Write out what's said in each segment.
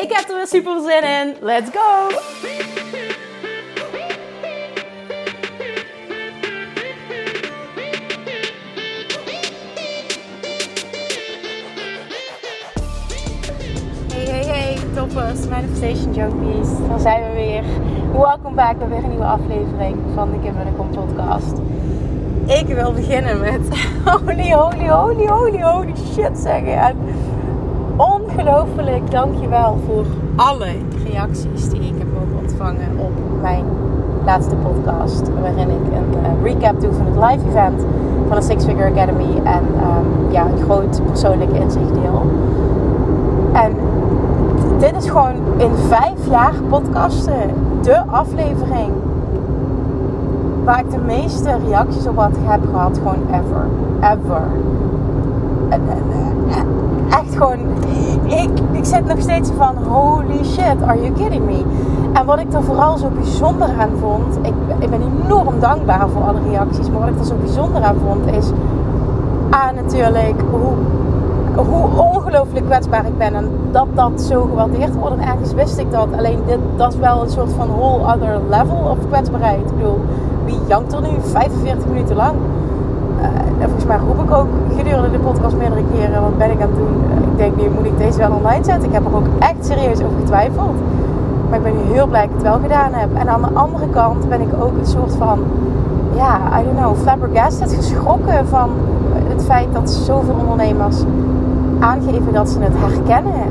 Ik heb er weer super zin in. Let's go! Hey, hey, hey, toppers, Manifestation Junkies. Dan zijn we weer. Welkom back bij weer een nieuwe aflevering van de Kim Kom podcast. Ik wil beginnen met holy, holy, holy, holy, holy shit zeggen. En ongelooflijk dankjewel voor alle reacties die ik heb mogen ontvangen op mijn laatste podcast. Waarin ik een uh, recap doe van het live event van de Six Figure Academy. En um, ja, een groot persoonlijk inzicht deel. En dit is gewoon in vijf jaar podcasten de aflevering waar ik de meeste reacties op had heb gehad. Gewoon ever. Ever. Echt gewoon, ik, ik zit nog steeds van holy shit, are you kidding me? En wat ik er vooral zo bijzonder aan vond, ik, ik ben enorm dankbaar voor alle reacties, maar wat ik er zo bijzonder aan vond is, aan natuurlijk hoe hoe ongelooflijk kwetsbaar ik ben. En dat dat zo gewaardeerd wordt. En ergens wist ik dat. Alleen dit, dat is wel een soort van whole other level of kwetsbaarheid. Ik bedoel, wie jankt er nu 45 minuten lang? Uh, en volgens mij roep ik ook gedurende de podcast meerdere keren. Wat ben ik aan het doen? ik denk nu moet ik deze wel online zetten. Ik heb er ook echt serieus over getwijfeld. Maar ik ben heel blij dat ik het wel gedaan heb. En aan de andere kant ben ik ook een soort van... Ja, I don't know, flabbergasted geschrokken van het feit dat zoveel ondernemers aangeven dat ze het herkennen.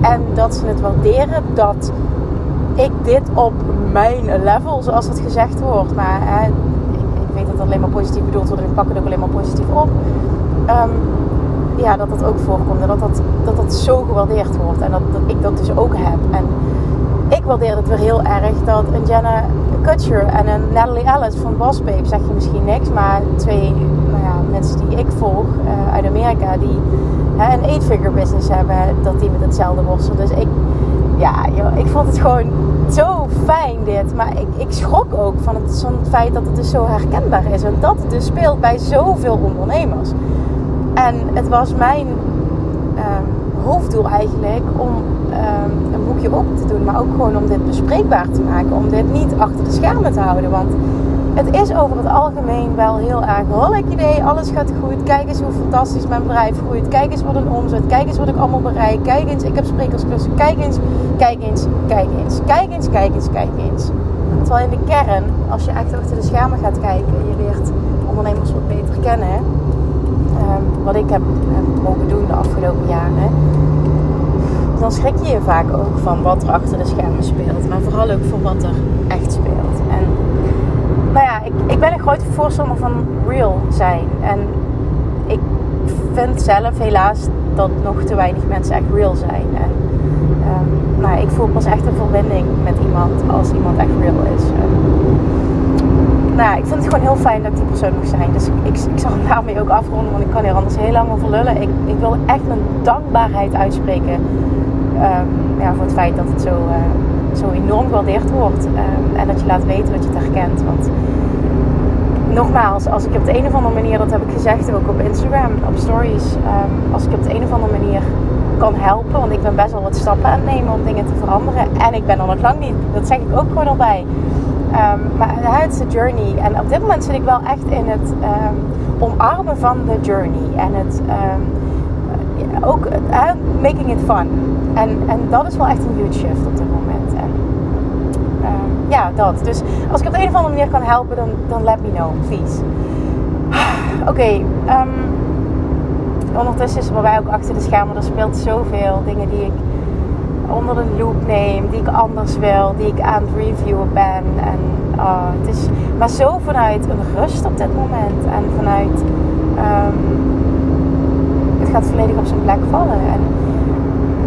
En dat ze het waarderen dat ik dit op mijn level, zoals het gezegd wordt. Maar ik, weet dat het alleen maar positief bedoeld wordt en ik pak het ook alleen maar positief op. Um, ja, dat dat ook voorkomt en dat dat, dat dat zo gewaardeerd wordt. En dat, dat ik dat dus ook heb. En ik waardeer het weer heel erg dat een Jenna Kutcher en een Natalie Ellis van Boss Babe, zeg je misschien niks, maar twee nou ja, mensen die ik volg uh, uit Amerika, die hè, een eight-figure business hebben, dat die met hetzelfde worstelen. Dus ik, ja, joh, ik vond het gewoon zo fijn dit. Maar ik, ik schrok ook van het, feit dat het dus zo herkenbaar is. En dat het dus speelt bij zoveel ondernemers. En het was mijn um, hoofddoel eigenlijk om um, een boekje open te doen. Maar ook gewoon om dit bespreekbaar te maken. Om dit niet achter de schermen te houden. Want het is over het algemeen wel heel erg een idee. Alles gaat goed. Kijk eens hoe fantastisch mijn bedrijf groeit. Kijk eens wat een omzet. Kijk eens wat ik allemaal bereik. Kijk eens, ik heb sprekersklussen. Kijk eens, kijk eens, kijk eens. Kijk eens, kijk eens, kijk eens. Terwijl in de kern, als je echt achter de schermen gaat kijken, je leert ondernemers wat beter kennen. Um, wat ik heb, heb mogen doen de afgelopen jaren dan schrik je je vaak ook van wat er achter de schermen speelt. Maar vooral ook van wat er echt speelt. En ik, ik ben een grote voorstander van real zijn. En ik vind zelf helaas dat nog te weinig mensen echt real zijn. En um, nou, ik voel pas echt een verbinding met iemand als iemand echt real is. Nou ik vind het gewoon heel fijn dat ik die persoon nog zijn. Dus ik, ik, zal hem daarmee ook afronden, want ik kan hier anders heel lang over lullen. Ik, ik wil echt mijn dankbaarheid uitspreken um, ja, voor het feit dat het zo, uh, zo enorm gewaardeerd wordt. Um, en dat je laat weten dat je het herkent. Want nogmaals, als ik op de een of andere manier, dat heb ik gezegd ook op Instagram, op stories, um, als ik op de een of andere manier kan helpen, want ik ben best wel wat stappen aan het nemen om dingen te veranderen. En ik ben er nog lang niet, dat zeg ik ook gewoon erbij. Um, maar het is de journey. En op dit moment zit ik wel echt in het um, omarmen van de journey. En het ook uh, making it fun. En, en dat is wel echt een huge shift op dit moment. En ja, dat. Dus als ik op de een of andere manier kan helpen, dan, dan let me know, please. Oké, okay, ondertussen is bij mij ook achter de schermen. Er speelt zoveel dingen die ik onder de loop neem, die ik anders wil, die ik aan het reviewen ben. En uh, het is maar zo vanuit een rust op dit moment en vanuit um, het gaat volledig op zijn plek vallen. En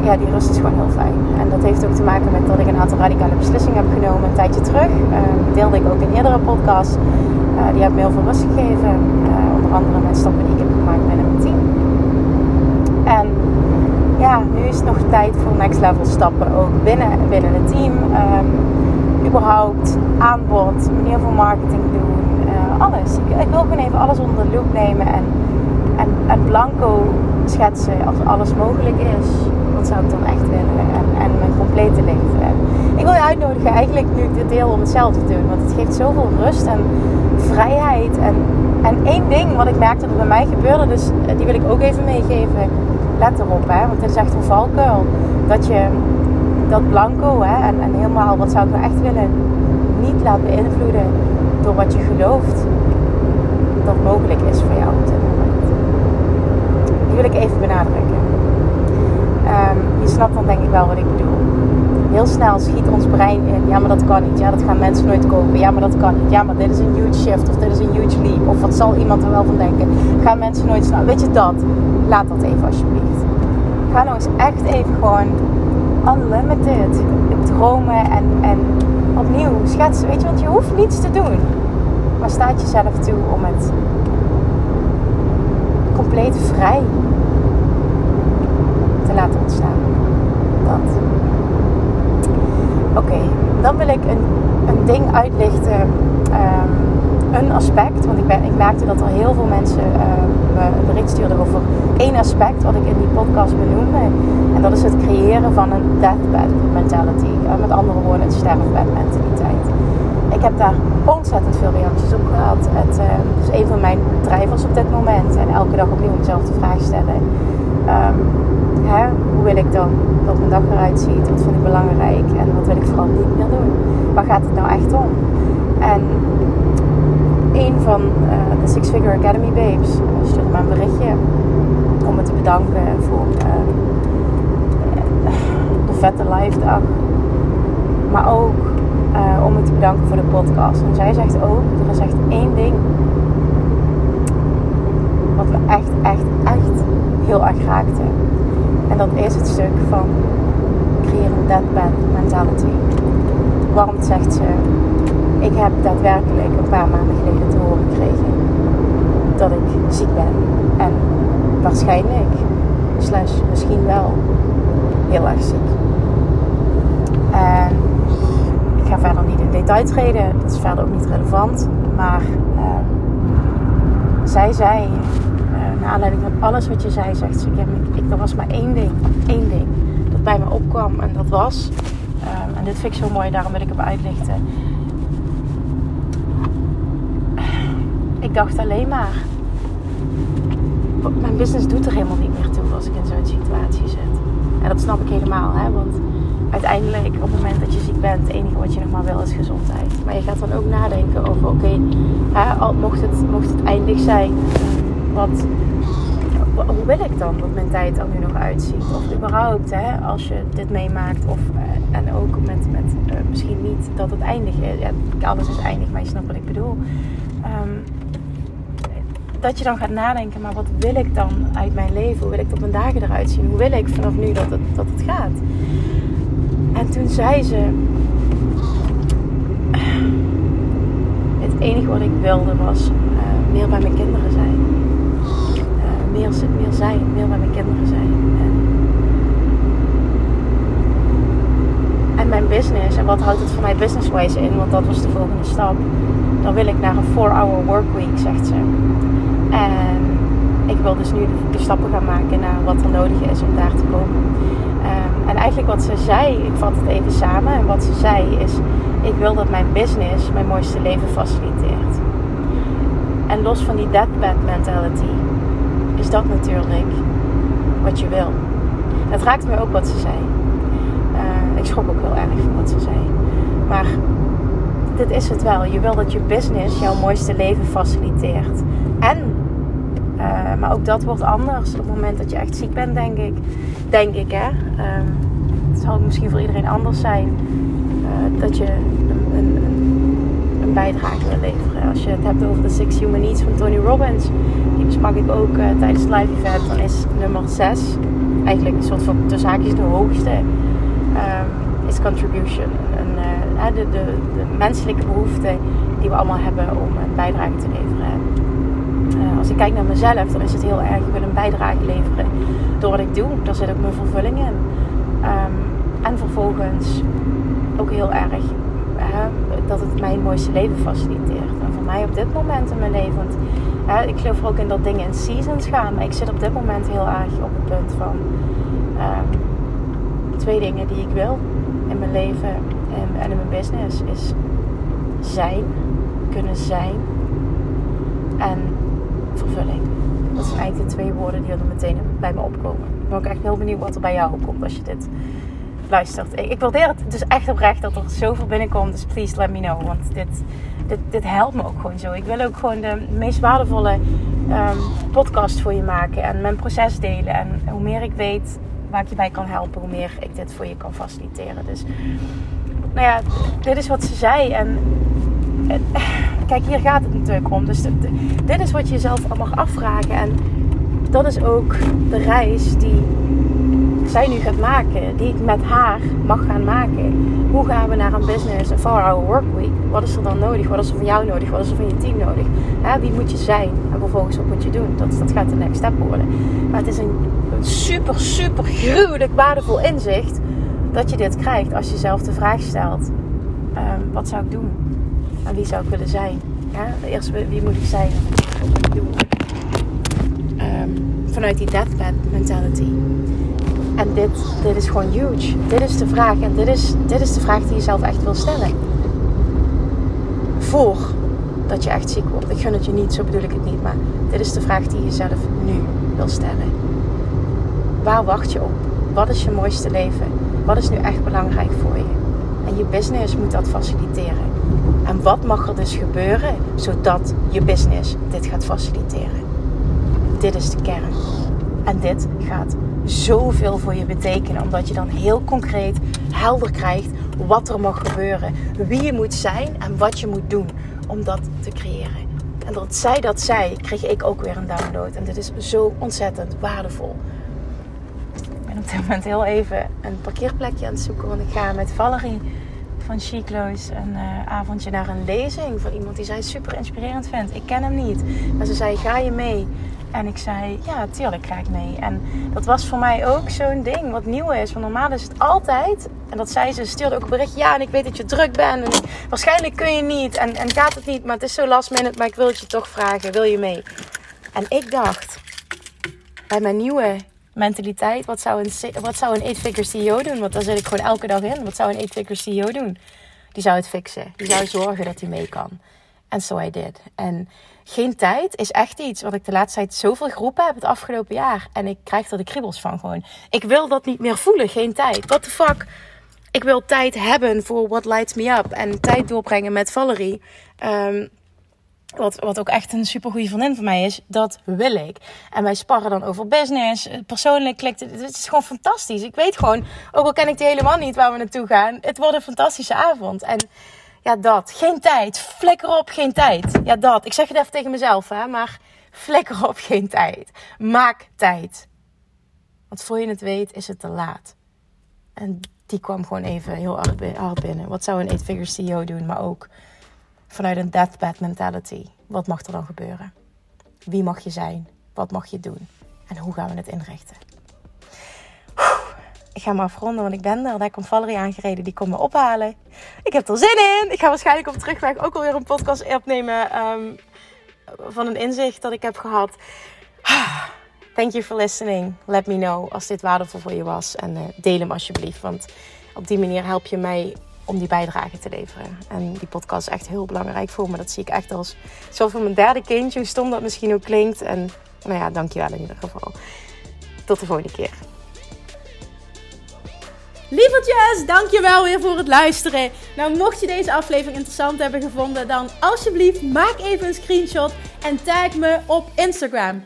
ja, die rust is gewoon heel fijn. En dat heeft ook te maken met dat ik een aantal radicale beslissingen heb genomen een tijdje terug. Uh, deelde ik ook in eerdere podcast. Uh, die hebben me heel veel rust gegeven. Uh, onder andere met stappen die ik heb gemaakt binnen mijn team. En ja, nu is het nog tijd voor next level stappen ook binnen, binnen het team. Um, überhaupt aanbod, manier van marketing doen, alles. Ik, ik, wil gewoon even alles onder de loep nemen en, en, en blanco schetsen als alles mogelijk is. Wat zou ik dan echt willen? En, en mijn complete leven. En ik wil je uitnodigen eigenlijk nu dit deel om hetzelfde te doen. Want het geeft zoveel rust en vrijheid. En, en één ding wat ik merkte dat bij mij gebeurde, dus eh, die wil ik ook even meegeven. Let erop, hè, want dit is echt een valkuil. Dat je dat blanco hè, en, en helemaal, wat zou ik nou echt willen, niet laat beïnvloeden door wat je gelooft dat mogelijk is voor jou op dit moment. Die wil ik even benadrukken. Um, je snapt dan denk ik wel wat ik bedoel. Heel snel schiet ons brein in. Ja, maar dat kan niet. Ja, dat gaan mensen nooit kopen. Ja, maar dat kan niet. Ja, maar dit is een huge shift. Of dit is een huge leap. Of wat zal iemand er wel van denken? Gaan mensen nooit snappen. Weet je dat? Laat dat even alsjeblieft. Ga nou eens echt even gewoon unlimited dromen en, en opnieuw schetsen. Weet je, want je hoeft niets te doen. Maar staat jezelf toe om het compleet vrij laten ontstaan. Dat. Oké, dan wil ik een, een ding uitlichten. Um, een aspect, want ik, ben, ik merkte dat er heel veel mensen uh, me een bericht stuurden over één aspect wat ik in die podcast benoemde. En dat is het creëren van een deathbed mentality. Uh, met andere woorden, een sterfbed mentaliteit. Heb daar ontzettend veel reacties op gehad. Het is een van mijn drijvers op dit moment. En elke dag opnieuw mezelf de vraag stellen. Hè, hoe wil ik dan dat mijn dag eruit ziet? Wat vind ik belangrijk? En wat wil ik vooral niet meer doen? Waar gaat het nou echt om? En een van uh, de Six Figure Academy Babes stuurde me een berichtje om me te bedanken voor uh, de vette live dag. Maar ook uh, om me te bedanken voor de podcast. En zij zegt ook, er is echt één ding wat me echt, echt, echt heel erg raakte. En dat is het stuk van creëer een deadbed mentality. Waarom zegt ze, ik heb daadwerkelijk een paar maanden geleden te horen gekregen dat ik ziek ben. En waarschijnlijk, slash misschien wel, heel erg ziek. En treden, dat is verder ook niet relevant. Maar uh, zij zei, uh, naar aanleiding van alles wat je zei, zegt ze, ik, ik, er was maar één ding, één ding dat bij me opkwam. En dat was, uh, en dit vind ik zo mooi, daarom wil ik hem uitlichten ik dacht alleen maar, mijn business doet er helemaal niet meer toe als ik in zo'n situatie zit. En dat snap ik helemaal, hè? want uiteindelijk op het moment dat je ziek bent, het enige wat je nog maar wil is gezondheid. Maar je gaat dan ook nadenken over, oké, mocht, het, mocht het eindig zijn, wat, hoe wil ik dan dat mijn tijd er nu nog uitziet? Of überhaupt, hè, als je dit meemaakt, of, eh, en ook met, met uh, misschien niet dat het eindig is. Ja, alles is eindig, maar je snapt wat ik bedoel. Um, dat je dan gaat nadenken, maar wat wil ik dan uit mijn leven? Hoe wil ik dat mijn dagen eruit zien? Hoe wil ik vanaf nu dat het, dat het gaat? En toen zei ze, het enige wat ik wilde was uh, meer bij mijn kinderen zijn. Uh, meer, zijn, meer bij mijn kinderen zijn. En, mijn business, en wat houdt het voor mij business-wise in? Want dat was de volgende stap. Dan wil ik naar een 4-hour workweek, zegt ze. En ik wil dus nu de, stappen gaan maken naar wat er nodig is om daar te komen. Um, en eigenlijk wat ze zei, ik vat het even samen. En wat ze zei is, ik wil dat mijn business mijn mooiste leven faciliteert. En los van die deathbed mentality is dat natuurlijk wat je wil. Het raakte me ook wat ze zei. Uh, ik schrok ook heel erg van wat ze zei. Maar dit is het wel. Je wil dat je business jouw mooiste leven faciliteert. En, uh, maar ook dat wordt anders op het moment dat je echt ziek bent, denk ik. Denk ik, hè. Um, het zal misschien voor iedereen anders zijn. Uh, dat je een, een, een, bijdrage wil leveren. Als je het hebt over de Six Human Needs van Tony Robbins. Die besprak ik ook uh, tijdens het live event. Dan is nummer 6 eigenlijk een soort van tussen haakjes de hoogste ehm, is contribution. De, de, de, menselijke behoefte die we allemaal hebben om een bijdrage te leveren. Als ik kijk naar mezelf, dan is het heel erg, ik wil een bijdrage leveren door wat ik doe. Daar zit ook mijn vervulling in. Um, en vervolgens ook heel erg dat het mijn mooiste leven faciliteert. En voor mij op dit moment in mijn leven, ik geloof er ook in dat dingen in seasons gaan. Maar ik zit op dit moment heel erg op het punt van ehm, twee dingen die ik wil in mijn leven en, en in mijn business. Is zijn, kunnen zijn en vervulling. Dat zijn eigenlijk de twee woorden die er meteen bij me opkomen. Ik ben ook echt heel benieuwd wat er bij jou opkomt als je dit luistert. Ik, waardeer het dus echt oprecht dat er zoveel binnenkomt. Dus please let me know. Want dit, dit, dit helpt me ook gewoon zo. Ik wil ook gewoon de meest waardevolle um, podcast voor je maken. En mijn proces delen. En hoe meer ik weet waar ik je bij kan helpen, hoe meer ik dit voor je kan faciliteren. Dus nou ja, dit is wat ze zei. En kijk, hier gaat het natuurlijk om. Dus dit is wat je jezelf mag afvragen. En dat is ook de reis die zij nu gaat maken, die ik met haar mag gaan maken. Hoe gaan we naar een business, een 4-hour workweek? Wat is er dan nodig? Wat is er van jou nodig? Wat is er van je team nodig? wie moet je zijn? En vervolgens wat moet je doen? Dat, dat gaat de next step worden. Maar het is een, super, super gruwelijk waardevol inzicht dat je dit krijgt als je zelf de vraag stelt: ehm, wat zou ik doen? En wie zou ik willen zijn? Ja, eerst wie moet ik zijn? Um, vanuit die deathbed mentality. En dit, dit is gewoon huge. Dit is de vraag. En dit is, dit is de vraag die je zelf echt wil stellen. Voor dat je echt ziek wordt. Ik gun het je niet, zo bedoel ik het niet. Maar dit is de vraag die je zelf nu wil stellen. Waar wacht je op? Wat is je mooiste leven? Wat is nu echt belangrijk voor je? En je business moet dat faciliteren. En wat mag er dus gebeuren zodat je business dit gaat faciliteren? Dit is de kern. En dit gaat zoveel voor je betekenen. Omdat je dan heel concreet helder krijgt wat er mag gebeuren. Wie je moet zijn en wat je moet doen om dat te creëren. En dat zij dat zei, kreeg ik ook weer een download. En dit is zo ontzettend waardevol. Ik ben op dit moment heel even een parkeerplekje aan het zoeken. Want ik ga met Valerie van Chiclo's een uh, avondje naar een lezing van iemand die zij super inspirerend vindt. Ik ken hem niet. Maar ze zei, ga je mee? En ik zei, ja, tuurlijk ga ik mee. En dat was voor mij ook zo'n ding wat nieuw is. Want normaal is het altijd, en dat zei ze, stuurde ook een bericht. Ja, en ik weet dat je druk bent. En waarschijnlijk kun je niet. En, en gaat het niet, maar het is zo last minute. Maar ik wil het je toch vragen, wil je mee? En ik dacht, bij mijn nieuwe mentaliteit, wat zou een, wat zou een 8-figure CEO doen? Want daar zit ik gewoon elke dag in. Wat zou een 8-figure CEO doen? Die zou het fixen. Die zou zorgen dat hij mee kan. En so I did. En geen tijd is echt iets wat ik de laatste tijd zoveel geroepen heb het afgelopen jaar. En ik krijg er de kriebels van gewoon. Ik wil dat niet meer voelen, geen tijd. What the fuck? Ik wil tijd hebben voor what lights me up. En tijd doorbrengen met Valerie. Um, wat, wat ook echt een super goede vriendin van mij is, dat wil ik. En wij sparren dan over business. Persoonlijk klikt het. Het is gewoon fantastisch. Ik weet gewoon, ook al ken ik die helemaal niet waar we naartoe gaan, het wordt een fantastische avond. En ja, dat. Geen tijd. Flikker op, geen tijd. Ja, dat. Ik zeg het even tegen mezelf, hè. Maar flikker op, geen tijd. Maak tijd. Want voor je het weet, is het te laat. En die kwam gewoon even heel hard binnen. Wat zou een 8-figure CEO doen? Maar ook vanuit een deathbed mentality. Wat mag er dan gebeuren? Wie mag je zijn? Wat mag je doen? En hoe gaan we het inrichten? ik ga maar afronden, want ik ben er. Daar komt Valerie aangereden, die komt me ophalen. Ik heb er zin in. Ik ga waarschijnlijk op terugweg ook alweer een podcast opnemen um, van een inzicht dat ik heb gehad. Thank you for listening. Let me know als dit waardevol voor je was. En uh, deel hem alsjeblieft, want op die manier help je mij om die bijdrage te leveren. En die podcast is echt heel belangrijk voor me. Dat zie ik echt als zoals voor mijn derde kindje, hoe stom dat misschien ook klinkt. En nou ja, dankjewel in ieder geval. Tot de volgende keer. Lievertjes, dankjewel weer voor het luisteren. Nou, mocht je deze aflevering interessant hebben gevonden, dan alsjeblieft maak even een screenshot en tag me op Instagram.